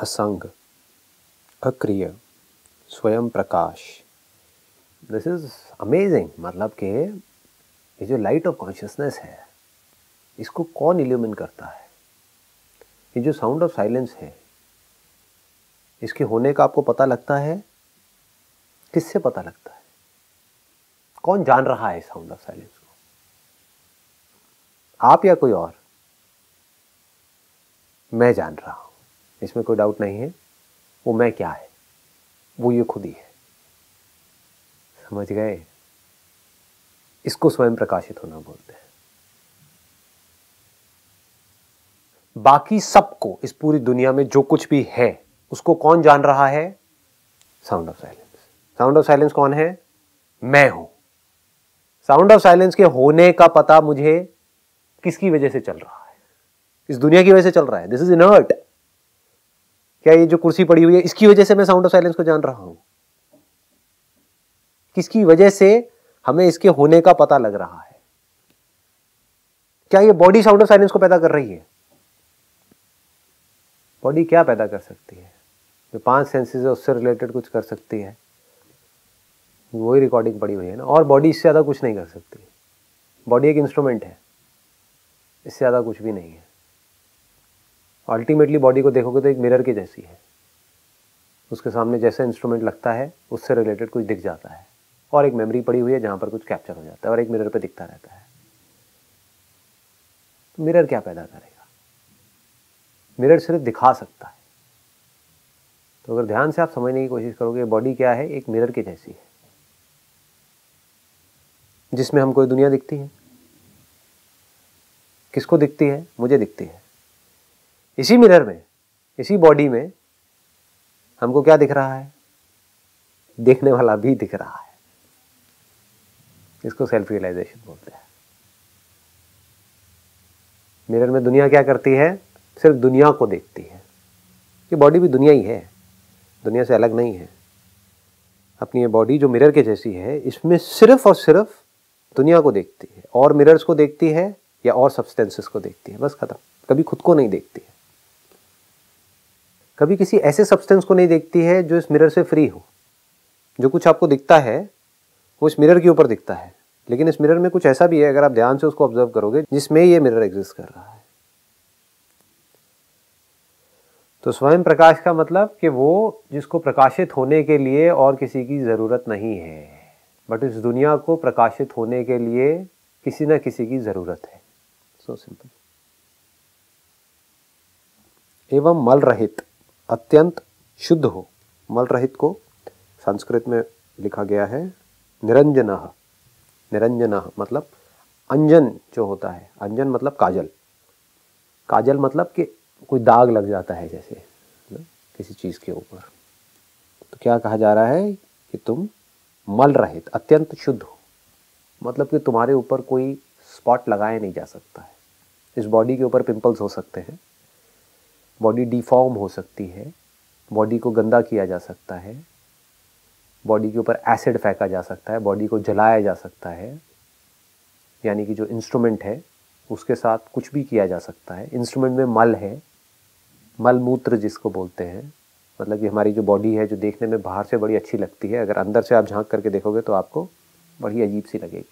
असंग, अक्रिय, स्वयं प्रकाश। This is amazing मतलब कि ये जो लाइट ऑफ़ कॉन्शियसनेस है, इसको कौन इल्यूमिन करता है? ये जो साउंड ऑफ़ साइलेंस है, इसके होने का आपको पता लगता है? किससे पता लगता है? कौन जान रहा है साउंड ऑफ़ साइलेंस को? आप या कोई और? मैं जान रहा हूँ। इसमें कोई डाउट नहीं है। वो मैं क्या है? वो ये खुद ही है। समझ गए? इसको स्वयं प्रकाशित होना बोलते हैं। बाकी सबको, इस पूरी दुनिया में जो कुछ भी है, उसको कौन जान रहा है? Sound of silence sound of silence कौन है? मैं हूँ। साउंड ऑफ़ साइलेंस के होने का पता मुझे किसकी वजह से चल रहा है? इस दुनिया की वजह से चल रहा है। दिस इज़ इनर्ट क्या ये जो कुर्सी पड़ी हुई है, इसकी वजह से मैं साउंड ऑफ़ साइलेंस को जान रहा हूँ? किसकी वजह से हमें इसके होने का पता लग रहा है? क्या ये बॉडी साउंड ऑफ़ साइलेंस को पैदा कर रही है? बॉडी क्या पैदा कर सकती है? जो पाँच सेंसेस है, उससे रिलेटेड कुछ कर सकती है। वही रिकॉर्डिंग पड़ी हुई है ना। और बॉडी इससे ज़्यादा कुछ नहीं कर सकती। बॉडी एक इंस्ट्रूमेंट है। इससे ज़्यादा कुछ भी नहीं है। अल्टीमेटली बॉडी को देखोगे तो एक मिरर की जैसी है। उसके सामने जैसा इंस्ट्रूमेंट लगता है, उससे रिलेटेड कुछ दिख जाता है। और एक मेमोरी पड़ी हुई है जहाँ पर कुछ कैप्चर हो जाता है और एक मिरर पे दिखता रहता है। तो मिरर क्या पैदा करेगा? मिरर सिर्फ़ दिखा सकता है। तो अगर ध्यान से आप समझने की कोशिश करोगे बॉडी क्या है? एक मिरर की जैसी है। जिसमें हमको दुनिया दिखती है। किसको दिखती है? मुझे दिखती है। इसी मिरर में, इसी बॉडी में हमको क्या दिख रहा है? देखने वाला भी दिख रहा है। इसको सेल्फ रियलाइजेशन बोलते हैं। मिरर में दुनिया क्या करती है? सिर्फ़ दुनिया को देखती है। ये बॉडी भी दुनिया ही है। दुनिया से अलग नहीं है। अपनी ये बॉडी जो मिरर के जैसी है, इसमें सिर्फ़ और सिर्फ़ दुनिया को देखती है। और मिरर्स को देखती है या और सब्सटेंसेस को देखती है। बस खत्म। कभी खुद को नहीं देखती है। कभी किसी ऐसे सब्सटेंस को नहीं देखती है जो इस मिरर से फ्री हो। जो कुछ आपको दिखता है, वो इस मिरर के ऊपर दिखता है। लेकिन इस मिरर में कुछ ऐसा भी है, अगर आप ध्यान से उसको ऑब्ज़र्व करोगे, जिसमें ये मिरर एग्जिस्ट कर रहा है। तो स्वयं प्रकाश का मतलब कि वो जिसको प्रकाशित होने के लिए और किसी की ज़रूरत नहीं है बट इस दुनिया को प्रकाशित होने के लिए किसी ना किसी की ज़रूरत है। सो सिंपल एवं मल रहित। अत्यंत शुद्ध हो। मल रहित को संस्कृत में लिखा गया है निरंजन। निरंजन मतलब अंजन जो होता है। अंजन मतलब काजल। काजल मतलब कि कोई दाग लग जाता है जैसे ना? किसी चीज़ के ऊपर। तो क्या कहा जा रहा है कि तुम मल रहित, अत्यंत शुद्ध हो। मतलब कि तुम्हारे ऊपर कोई स्पॉट लगाया नहीं जा सकता है। इस बॉडी के ऊपर पिंपल्स हो सकते हैं। बॉडी डिफॉर्म हो सकती है बॉडी को गंदा किया जा सकता है बॉडी के ऊपर एसिड फेंका जा सकता है बॉडी को जलाया जा सकता है, यानी कि जो इंस्ट्रूमेंट है, उसके साथ कुछ भी किया जा सकता है। इंस्ट्रूमेंट में मल है, मल मूत्र जिसको बोलते हैं मतलब कि हमारी जो बॉडी है, जो देखने में बाहर से बड़ी अच्छी लगती है, अगर अंदर से आप झाँक करके देखोगे तो आपको बड़ी अजीब सी लगेगी।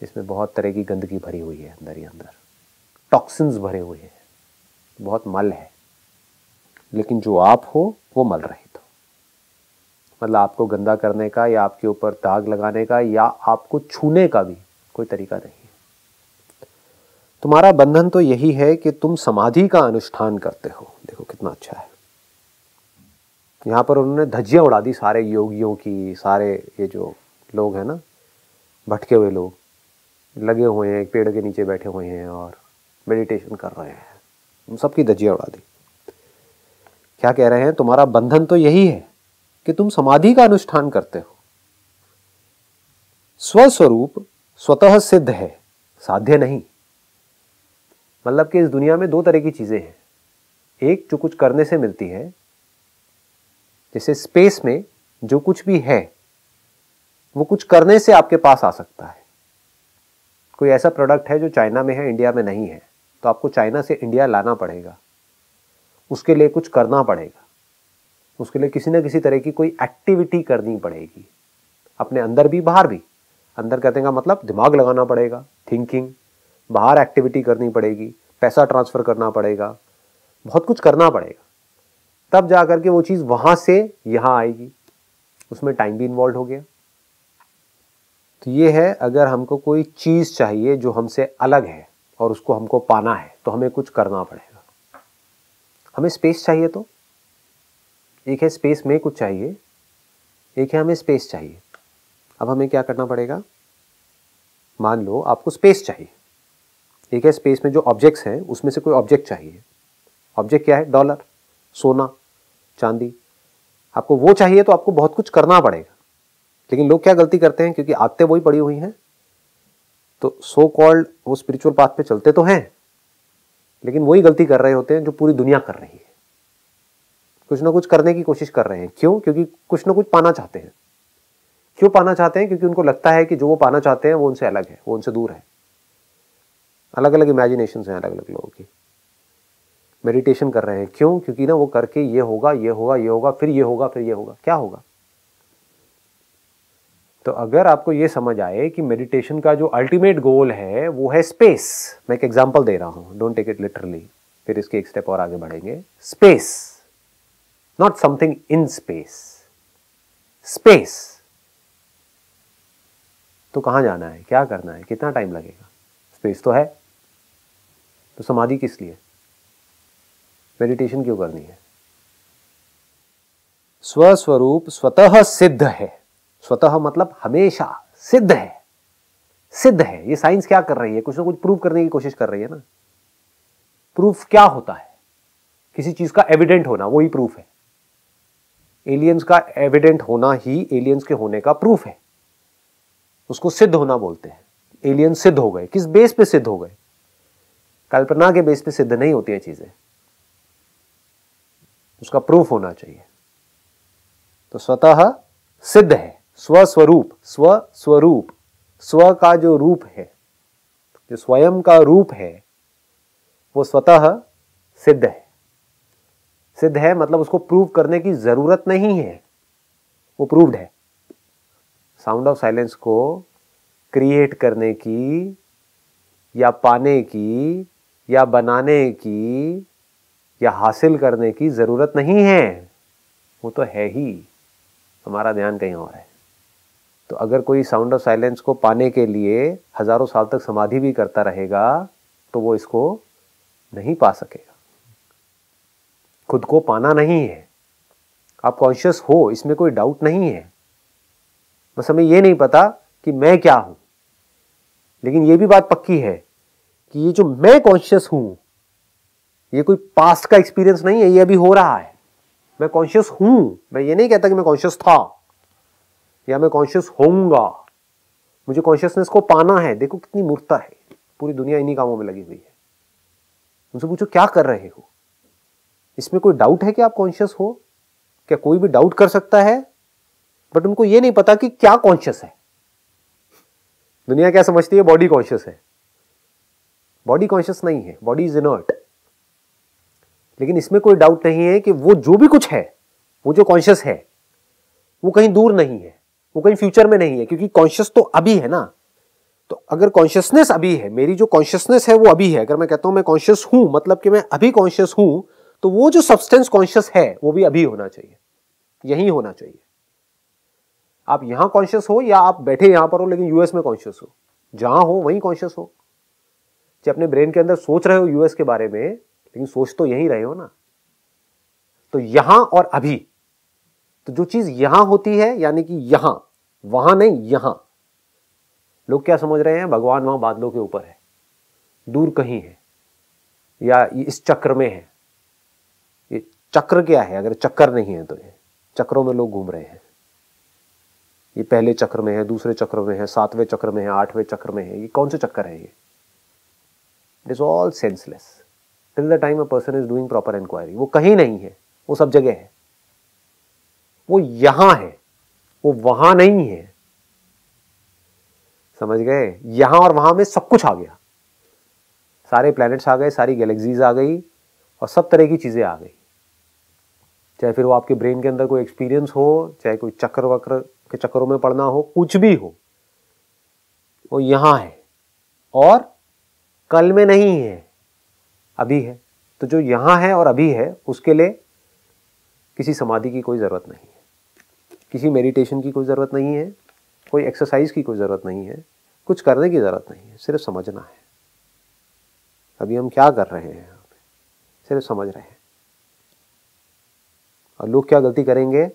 इसमें बहुत तरह की गंदगी भरी हुई है अंदर ही अंदर। टॉक्सिन्स भरे हुए हैं। बहुत मल है। लेकिन जो आप हो, वो मल रहित हो। मतलब आपको गंदा करने का या आपके ऊपर दाग लगाने का या आपको छूने का भी कोई तरीका नहीं है। तुम्हारा बंधन तो यही है कि तुम समाधि का अनुष्ठान करते हो। देखो कितना अच्छा है। यहाँ पर उन्होंने धज्जियाँ उड़ा दी सारे योगियों की, सारे ये जो लोग हैं ना, भटके हुए लोग, लगे हुए हैं, एक पेड़ के नीचे बैठे हुए हैं और मेडिटेशन कर रहे हैं। उन सबकी धज्जियाँ उड़ा दी। क्या कह रहे हैं, तुम्हारा बंधन तो यही है कि तुम समाधि का अनुष्ठान करते हो। स्वस्वरूप स्वतः सिद्ध है, साध्य नहीं। मतलब कि इस दुनिया में दो तरह की चीज़ें हैं। एक जो कुछ करने से मिलती है, जैसे स्पेस में जो कुछ भी है, वो कुछ करने से आपके पास आ सकता है। कोई ऐसा प्रोडक्ट है जो चाइना में है, इंडिया में नहीं है। तो आपको चाइना से इंडिया लाना पड़ेगा। उसके लिए कुछ करना पड़ेगा। उसके लिए किसी ना किसी तरह की कोई एक्टिविटी करनी पड़ेगी। अपने अंदर भी, बाहर भी। अंदर कहते हैं मतलब दिमाग लगाना पड़ेगा थिंकिंग बाहर एक्टिविटी करनी पड़ेगी, पैसा ट्रांसफ़र करना पड़ेगा, बहुत कुछ करना पड़ेगा। तब जा करके वो चीज़ वहाँ से यहाँ आएगी। उसमें टाइम भी इन्वॉल्व हो गया। तो ये है अगर हमको कोई चीज़ चाहिए जो हमसे अलग है। और उसको हमको पाना है तो हमें कुछ करना पड़ेगा। हमें स्पेस चाहिए तो। एक है स्पेस में कुछ चाहिए, एक है हमें स्पेस चाहिए। अब हमें क्या करना पड़ेगा? मान लो आपको स्पेस चाहिए। एक है स्पेस में जो ऑब्जेक्ट्स हैं, उसमें से कोई ऑब्जेक्ट चाहिए। ऑब्जेक्ट क्या है? डॉलर सोना, चांदी। आपको वो चाहिए तो आपको बहुत कुछ करना पड़ेगा। लेकिन लोग क्या गलती करते हैं? क्योंकि आते वही पड़ी हुई हैं। तो सो कॉल्ड वो स्पिरिचुअल पाथ पे चलते तो हैं, लेकिन वही गलती कर रहे होते हैं जो पूरी दुनिया कर रही है। कुछ ना कुछ करने की कोशिश कर रहे हैं। क्यों? क्योंकि कुछ ना कुछ पाना चाहते हैं। क्यों पाना चाहते हैं? क्योंकि उनको लगता है कि जो वो पाना चाहते हैं वो उनसे अलग है, वो उनसे दूर है। अलग अलग इमेजिनेशन हैं अलग अलग लोगों की। मेडिटेशन कर रहे हैं। क्यों? क्योंकि ना वो करके ये होगा ये होगा ये होगा, फिर ये होगा, फिर ये होगा। क्या होगा? तो अगर आपको ये समझ आए कि मेडिटेशन का जो अल्टीमेट गोल है, वो है स्पेस मैं एक एग्ज़ाम्पल दे रहा हूँ. डोंट टेक इट लिटरली फिर इसके एक स्टेप और आगे बढ़ेंगे. Space not something in space space तो कहाँ जाना है? क्या करना है? कितना टाइम लगेगा? स्पेस तो है. तो समाधि किस लिए? मेडिटेशन क्यों करनी है? स्वस्वरूप स्वतः सिद्ध है। स्वतः मतलब हमेशा सिद्ध है। सिद्ध है। ये साइंस क्या कर रही है? कुछ ना कुछ प्रूव करने की कोशिश कर रही है ना। प्रूफ क्या होता है? किसी चीज़ का एविडेंट होना, वही प्रूफ है। एलियंस का एविडेंट होना ही एलियंस के होने का प्रूफ है। उसको सिद्ध होना बोलते हैं। एलियन सिद्ध हो गए। किस बेस पे सिद्ध हो गए? कल्पना के बेस पे सिद्ध नहीं होती है चीज़ें। उसका प्रूफ होना चाहिए। तो स्वतः सिद्ध है। स्वस्वरूप स्व स्वरूप स्व का जो रूप है, जो स्वयं का रूप है, वो स्वतः सिद्ध है। सिद्ध है मतलब उसको प्रूव करने की ज़रूरत नहीं है। वो प्रूव्ड है। साउंड ऑफ़ साइलेंस को क्रिएट करने की, या पाने की, या बनाने की, या हासिल करने की ज़रूरत नहीं है। वो तो है ही। हमारा ध्यान कहीं और है। तो अगर कोई साउंड ऑफ़ साइलेंस को पाने के लिए हज़ारों साल तक समाधि भी करता रहेगा तो वो इसको नहीं पा सकेगा। खुद को पाना नहीं है। आप कॉन्शियस हो, इसमें कोई डाउट नहीं है। बस हमें यह नहीं पता कि मैं क्या हूँ। लेकिन यह भी बात पक्की है कि ये जो मैं कॉन्शियस हूँ, ये कोई पास्ट का एक्सपीरियंस नहीं है, ये अभी हो रहा है। मैं कॉन्शियस हूँ। मैं ये नहीं कहता कि मैं कॉन्शियस था। या मैं कॉन्शियस होऊँगा? मुझे कॉन्शियसनेस को पाना है। देखो कितनी मूर्ता है। पूरी दुनिया इन्हीं कामों में लगी हुई है। उनसे पूछो, क्या कर रहे हो? इसमें कोई डाउट है कि आप कॉन्शियस हो? क्या कोई भी डाउट कर सकता है? बट उनको यह नहीं पता कि क्या कॉन्शियस है। दुनिया क्या समझती है? बॉडी कॉन्शियस है। बॉडी कॉन्शियस नहीं है। बॉडी इज़ इनर्ट लेकिन इसमें कोई डाउट नहीं है कि वो जो भी कुछ है, वो जो कॉन्शियस है, वो कहीं दूर नहीं है। वो कहीं फ्यूचर में नहीं है, क्योंकि कॉन्शियस तो अभी है ना। तो अगर कॉन्शियसनेस अभी है, मेरी जो कॉन्शियसनेस है वो अभी है, अगर मैं कहता हूँ मैं कॉन्शियस हूँ मतलब कि मैं अभी कॉन्शियस हूँ तो वो जो सब्सटेंस कॉन्शियस है, वो भी अभी होना चाहिए। यही होना चाहिए। आप यहाँ कॉन्शियस हो या आप बैठे यहाँ पर हो, लेकिन यूएस में कॉन्शियस हो। जहाँ हो, वहीं कॉन्शियस हो। जब अपने ब्रेन के अंदर सोच रहे हो यूएस के बारे में, लेकिन सोच तो यही रहे हो ना। तो यहाँ और अभी तो जो चीज़ यहाँ होती है, यानी कि यहाँ, वहाँ नहीं, यहाँ। लोग क्या समझ रहे हैं? भगवान वहाँ बादलों के ऊपर है। दूर कहीं है। या इस चक्र में है। ये चक्र क्या है? अगर चक्कर नहीं है तो ये चक्रों में लोग घूम रहे हैं। ये पहले चक्र में है, दूसरे चक्र में है, सातवें चक्र में है, आठवें चक्र में है। ये कौन से चक्कर है ये? It is all senseless till the time a person is doing proper inquiry वो कहीं नहीं है। वो सब जगह है। वो यहाँ है, वो वहाँ नहीं है। समझ गए? यहाँ और वहाँ में सब कुछ आ गया। सारे प्लैनेट्स आ गए, सारी गैलेक्सीज आ गई और सब तरह की चीज़ें आ गई। चाहे फिर वो आपके ब्रेन के अंदर कोई एक्सपीरियंस हो, चाहे कोई चक्र वक्र के चक्रों में पड़ना हो, कुछ भी हो, वो यहाँ है और कल में नहीं है, अभी है। तो जो यहाँ है और अभी है, उसके लिए किसी समाधि की कोई ज़रूरत नहीं। किसी मेडिटेशन की कोई ज़रूरत नहीं है, कोई एक्सरसाइज की कोई ज़रूरत नहीं है, कुछ करने की ज़रूरत नहीं है, सिर्फ़ समझना है। अभी हम क्या कर रहे हैं? सिर्फ़ समझ रहे हैं। और लोग क्या गलती करेंगे?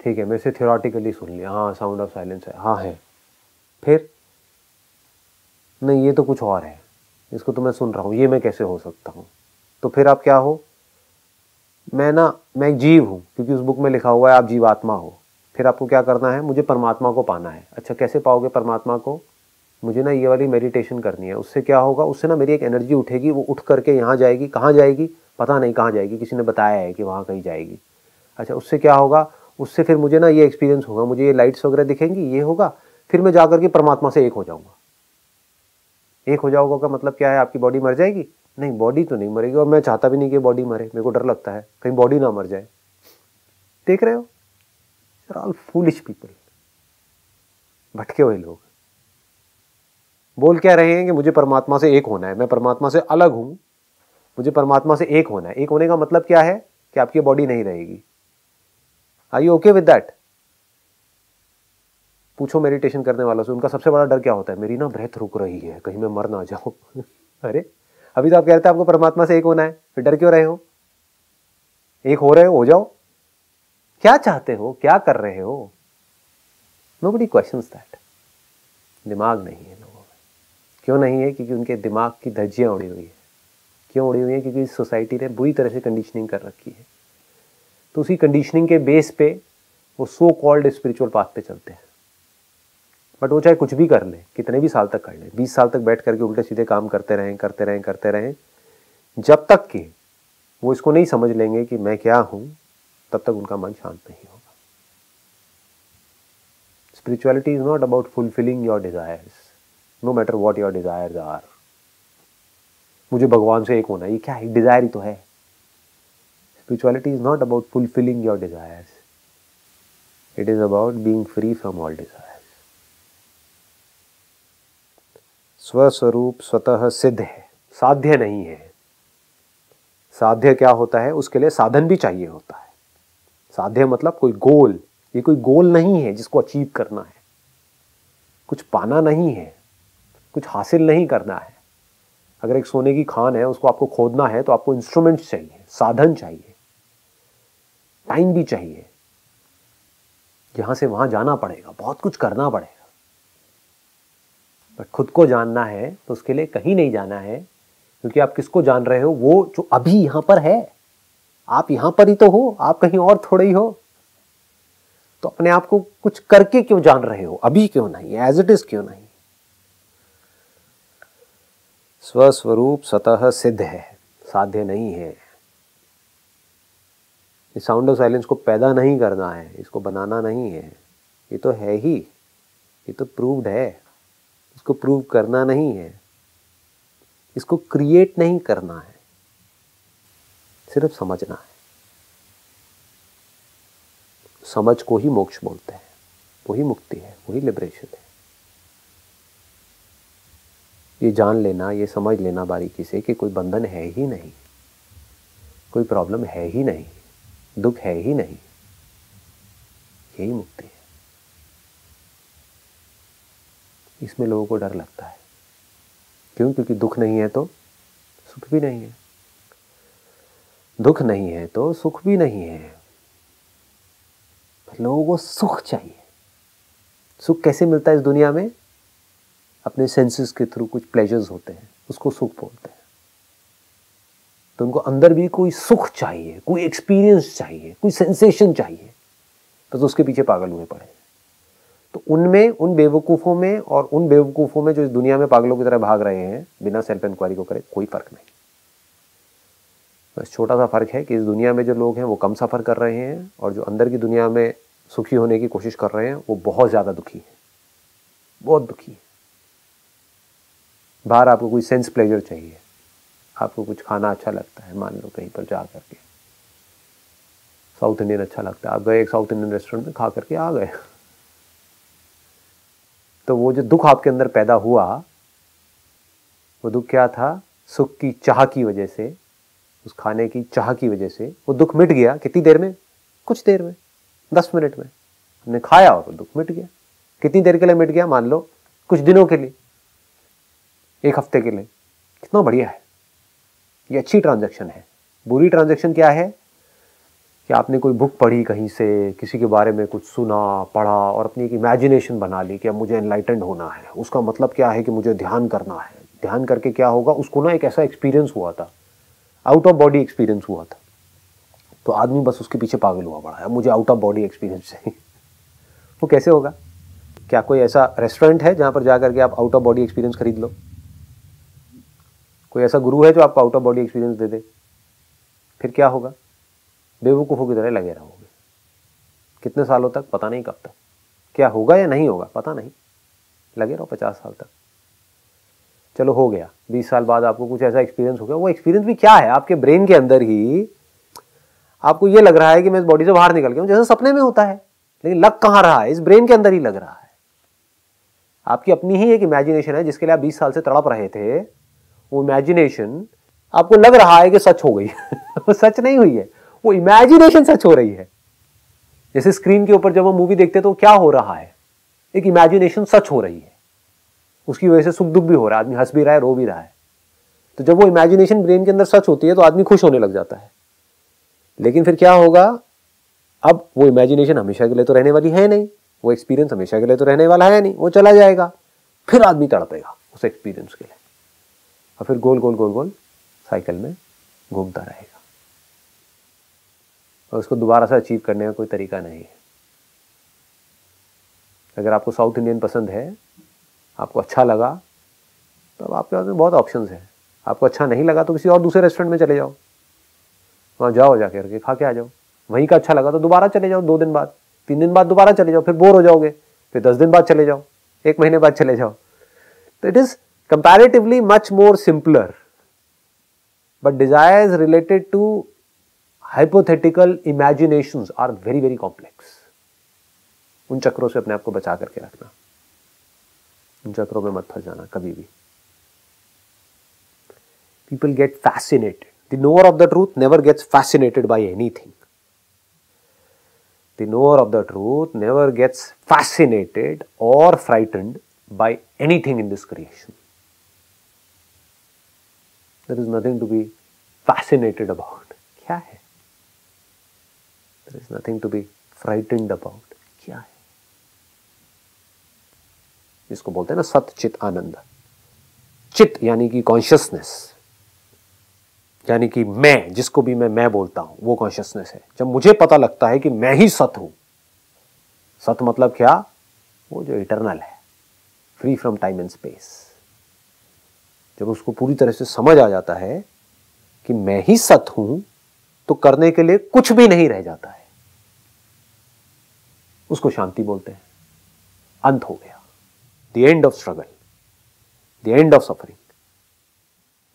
ठीक है, मैं से थियोरटिकली सुन लिया। हाँ साउंड ऑफ़ साइलेंस है। हाँ है। फिर? नहीं, ये तो कुछ और है। इसको तो मैं सुन रहा हूँ। ये मैं कैसे हो सकता हूँ? तो फिर आप क्या हो? मैं ना, मैं एक जीव हूँ, क्योंकि उस बुक में लिखा हुआ है, आप जीवात्मा हो। फिर आपको क्या करना है? मुझे परमात्मा को पाना है। अच्छा कैसे पाओगे परमात्मा को? मुझे ना ये वाली मेडिटेशन करनी है। उससे क्या होगा? उससे ना मेरी एक एनर्जी उठेगी, वो उठ करके यहाँ जाएगी। कहाँ जाएगी? पता नहीं कहाँ जाएगी। किसी ने बताया है कि वहाँ कहीं जाएगी। अच्छा उससे क्या होगा? उससे फिर मुझे ना ये एक्सपीरियंस होगा। मुझे ये लाइट्स वगैरह दिखेंगी, ये होगा। फिर मैं जा के परमात्मा से एक हो जाऊँगा। एक हो जाओगा का मतलब क्या है? आपकी बॉडी मर जाएगी? नहीं बॉडी तो नहीं मरेगी और मैं चाहता भी नहीं कि बॉडी मरे, मेरे को डर लगता है, कहीं बॉडी ना मर जाए। देख रहे हो? ऑल फूलिश पीपल भटके हुए लोग। बोल क्या रहे हैं कि मुझे परमात्मा से एक होना है। मैं परमात्मा से अलग हूँ। मुझे परमात्मा से एक होना है। एक होने का मतलब क्या है? कि आपकी बॉडी नहीं रहेगी। Are you okay with that पूछो मेडिटेशन करने वालों से, उनका सबसे बड़ा डर क्या होता है? मेरी ना ब्रेथ रुक रही है, कहीं मैं मर ना जाऊँ। अरे अभी तो आप कह रहे थे आपको परमात्मा से एक होना है, फिर डर क्यों रहे हो? एक हो रहे हो हो जाओ। क्या चाहते हो? क्या कर रहे हो? नो बडी क्वेश्चन दैट दिमाग नहीं है लोगों में। क्यों नहीं है? क्योंकि उनके दिमाग की धज्जियाँ उड़ी हुई है। क्यों उड़ी हुई है? क्योंकि सोसाइटी ने बुरी तरह से कंडीशनिंग कर रखी है। तो उसी कंडीशनिंग के बेस पे वो सो कॉल्ड स्पिरिचुअल पाथ पे चलते हैं। बट वो चाहे कुछ भी कर ले, कितने भी साल तक कर ले, बीस साल तक बैठ करके उल्टे सीधे काम करते रहें करते रहें करते रहें, जब तक कि वो इसको नहीं समझ लेंगे कि मैं क्या हूँ, तब तक उनका मन शांत नहीं होगा। Spirituality is not about fulfilling your desires no matter what your desires are मुझे भगवान से एक होना ये क्या है? डिज़ायर ही तो है। Spirituality is not about fulfilling your desires it is about being free from all desire स्वस्वरूप स्वतः सिद्ध है, साध्य नहीं है। साध्य क्या होता है? उसके लिए साधन भी चाहिए होता है। साध्य मतलब कोई गोल, ये कोई गोल नहीं है जिसको अचीव करना है। कुछ पाना नहीं है, कुछ हासिल नहीं करना है। अगर एक सोने की खान है, उसको आपको खोदना है तो आपको इंस्ट्रूमेंट्स चाहिए, साधन चाहिए। टाइम भी चाहिए। यहाँ से वहाँ जाना पड़ेगा, बहुत कुछ करना पड़ेगा। बट खुद को जानना है तो उसके लिए कहीं नहीं जाना है, क्योंकि आप किसको जान रहे हो? वो जो अभी यहाँ पर है। आप यहाँ पर ही तो हो, आप कहीं और थोड़े ही हो। तो अपने आप को कुछ करके क्यों जान रहे हो? अभी क्यों नहीं? एज इट इज़ क्यों नहीं? स्वस्वरूप सतह सिद्ध है, साध्य नहीं है। इस साउंड ऑफ़ साइलेंस को पैदा नहीं करना है, इसको बनाना नहीं है। ये तो है ही, ये तो प्रूव्ड है। इसको प्रूव करना नहीं है, इसको क्रिएट नहीं करना है, सिर्फ़ समझना है। समझ को ही मोक्ष बोलते हैं, वही मुक्ति है, वही लिबरेशन है। ये जान लेना, ये समझ लेना बारीकी से कि कोई बंधन है ही नहीं, कोई प्रॉब्लम है ही नहीं, दुख है ही नहीं, यही मुक्ति है। इसमें लोगों को डर लगता है। क्यों? क्योंकि दुख नहीं है तो सुख भी नहीं है। दुख नहीं है तो सुख भी नहीं है। लोगों को सुख चाहिए। सुख कैसे मिलता है इस दुनिया में? अपने सेंसेस के थ्रू कुछ प्लेजर्स होते हैं, उसको सुख बोलते हैं। तो उनको अंदर भी कोई सुख चाहिए, कोई एक्सपीरियंस चाहिए, कोई सेंसेशन चाहिए। बस तो उसके पीछे पागल हुए पड़े तो उनमें, उन बेवकूफ़ों में और उन बेवकूफ़ों में जो इस दुनिया में पागलों की तरह भाग रहे हैं, बिना सेल्फ इंक्वायरी को करे, कोई फ़र्क नहीं। बस छोटा सा फ़र्क है कि इस दुनिया में जो लोग हैं, वो कम सफ़र कर रहे हैं और जो अंदर की दुनिया में सुखी होने की कोशिश कर रहे हैं, वो बहुत ज़्यादा दुखी है। बहुत दुखी है। बाहर आपको कोई सेंस प्लेजर चाहिए। आपको कुछ खाना अच्छा लगता है, मान लो कहीं पर जा करके। साउथ इंडियन अच्छा लगता है। आप गए एक साउथ इंडियन रेस्टोरेंट में खा करके आ गए। तो वो जो दुख आपके अंदर पैदा हुआ, वो दुख क्या था? सुख की चाह की वजह से, उस खाने की चाह की वजह से वो दुख मिट गया। कितनी देर में? कुछ देर में, दस मिनट में। हमने खाया और वो दुख मिट गया। कितनी देर के लिए मिट गया? मान लो, कुछ दिनों के लिए, एक हफ़्ते के लिए। कितना बढ़िया है। ये अच्छी ट्रांजैक्शन है। बुरी ट्रांजैक्शन क्या है? कि आपने कोई बुक पढ़ी कहीं से, किसी के बारे में कुछ सुना, पढ़ा और अपनी एक इमेजिनेशन बना ली कि अब मुझे एनलाइटेंड होना है। उसका मतलब क्या है कि मुझे ध्यान करना है? ध्यान करके क्या होगा? उसको ना एक ऐसा एक्सपीरियंस हुआ था। आउट ऑफ़ बॉडी एक्सपीरियंस हुआ था। तो आदमी बस उसके पीछे पागल हुआ पड़ा है। मुझे आउट ऑफ़ बॉडी एक्सपीरियंस चाहिए। वो कैसे होगा? क्या कोई ऐसा रेस्टोरेंट है जहाँ पर जा करके आप आउट ऑफ़ बॉडी एक्सपीरियंस खरीद लो? कोई ऐसा गुरु है जो आपको आउट ऑफ़ बॉडी एक्सपीरियंस दे दे? फिर क्या होगा? बेवकूफ़ों की तरह लगे रहोगे। कितने सालों तक? पता नहीं कब तक। क्या होगा या नहीं होगा? पता नहीं। लगे रहो पचास साल तक। चलो, हो गया। बीस साल बाद आपको कुछ ऐसा एक्सपीरियंस हो गया। वो एक्सपीरियंस भी क्या है? आपके ब्रेन के अंदर ही आपको ये लग रहा है कि मैं इस बॉडी से बाहर निकल गया हूँ, जैसे सपने में होता है। लेकिन लग कहाँ रहा है? इस ब्रेन के अंदर ही लग रहा है। आपकी अपनी ही एक इमेजिनेशन है, जिसके लिए आप बीस साल से तड़प रहे थे। वो इमेजिनेशन आपको लग रहा है कि सच हो गई सच नहीं हुई है। वो इमेजिनेशन सच हो रही है। जैसे स्क्रीन के ऊपर जब हम मूवी देखते हैं तो क्या हो रहा है? एक इमेजिनेशन सच हो रही है। उसकी वजह से सुख दुख भी हो रहा है, आदमी हंस भी रहा है, रो भी रहा है। तो जब वो इमेजिनेशन ब्रेन के अंदर सच होती है तो आदमी खुश होने लग जाता है। लेकिन फिर क्या होगा? अब वो इमेजिनेशन हमेशा के लिए तो रहने वाली है नहीं। वो एक्सपीरियंस हमेशा के लिए तो रहने वाला है नहीं। वो चला जाएगा। फिर आदमी तड़पेगा उस एक्सपीरियंस के लिए। और फिर गोल गोल गोल गोल साइकिल में घूमता रहेगा। और उसको दोबारा से अचीव करने का कोई तरीका नहीं है। अगर आपको साउथ इंडियन पसंद है, आपको अच्छा लगा तो आपके पास में बहुत ऑप्शंस हैं। आपको अच्छा नहीं लगा तो किसी और दूसरे रेस्टोरेंट में चले जाओ। वहाँ जाओ जा करके, खा के आ जाओ। वहीं का अच्छा लगा तो दोबारा चले जाओ, दो दिन बाद, तीन दिन बाद दोबारा चले जाओ, फिर बोर हो जाओगे, फिर दस दिन बाद चले जाओ, एक महीने बाद चले जाओ। तो it is comparatively much more simpler but desires related to hypothetical imagination are very very complex उन चक्रों से अपने आप को बचा करके रखना। उन चक्रों में मत फंस जाना, कभी भी। People get fascinated the knower of the truth never gets fascinated by any thing the knower of the truth never gets fascinated और frightened by anything in this creation there is nothing to be fascinated about क्या है? There is nothing to be frightened about. क्या है इसको बोलते हैं ना सत चित आनंद। चित यानी कि कॉन्शियसनेस यानी कि मैं, जिसको भी मैं मैं बोलता हूँ, वो कॉन्शियसनेस है। जब मुझे पता लगता है कि मैं ही सत हूँ, सत मतलब क्या? वो जो इटरनल है। Free from time and space जब उसको पूरी तरह से समझ आ जाता है कि मैं ही सत हूँ तो करने के लिए कुछ भी नहीं रह जाता है। उसको शांति बोलते हैं। अंत हो गया। The end of struggle the end of suffering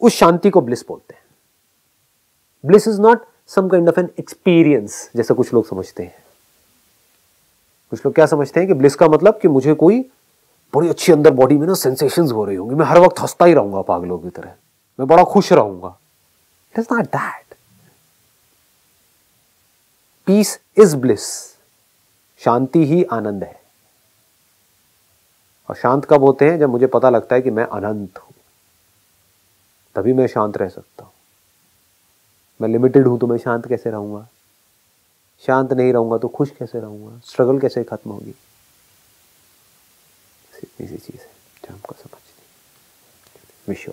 उस शांति को ब्लिस बोलते हैं। Bliss is not some kind of an experience जैसा कुछ लोग समझते हैं। कुछ लोग क्या समझते हैं कि ब्लिस का मतलब कि मुझे कोई बड़ी अच्छी अंदर बॉडी में ना सेंसेशंस हो रही होंगी। मैं हर वक्त हंसता ही रहूँगा पागलों की तरह। मैं बड़ा खुश रहूँगा। It is not that peace is bliss शांति ही आनंद है। और शांत कब होते हैं? जब मुझे पता लगता है कि मैं अनंत हूँ। तभी मैं शांत रह सकता हूँ। मैं लिमिटेड हूँ तो मैं शांत कैसे रहूँगा? शांत नहीं रहूँगा तो खुश कैसे रहूँगा? स्ट्रगल कैसे खत्म होगी? इतनी सी चीज़ है जो हमको समझनी विश्व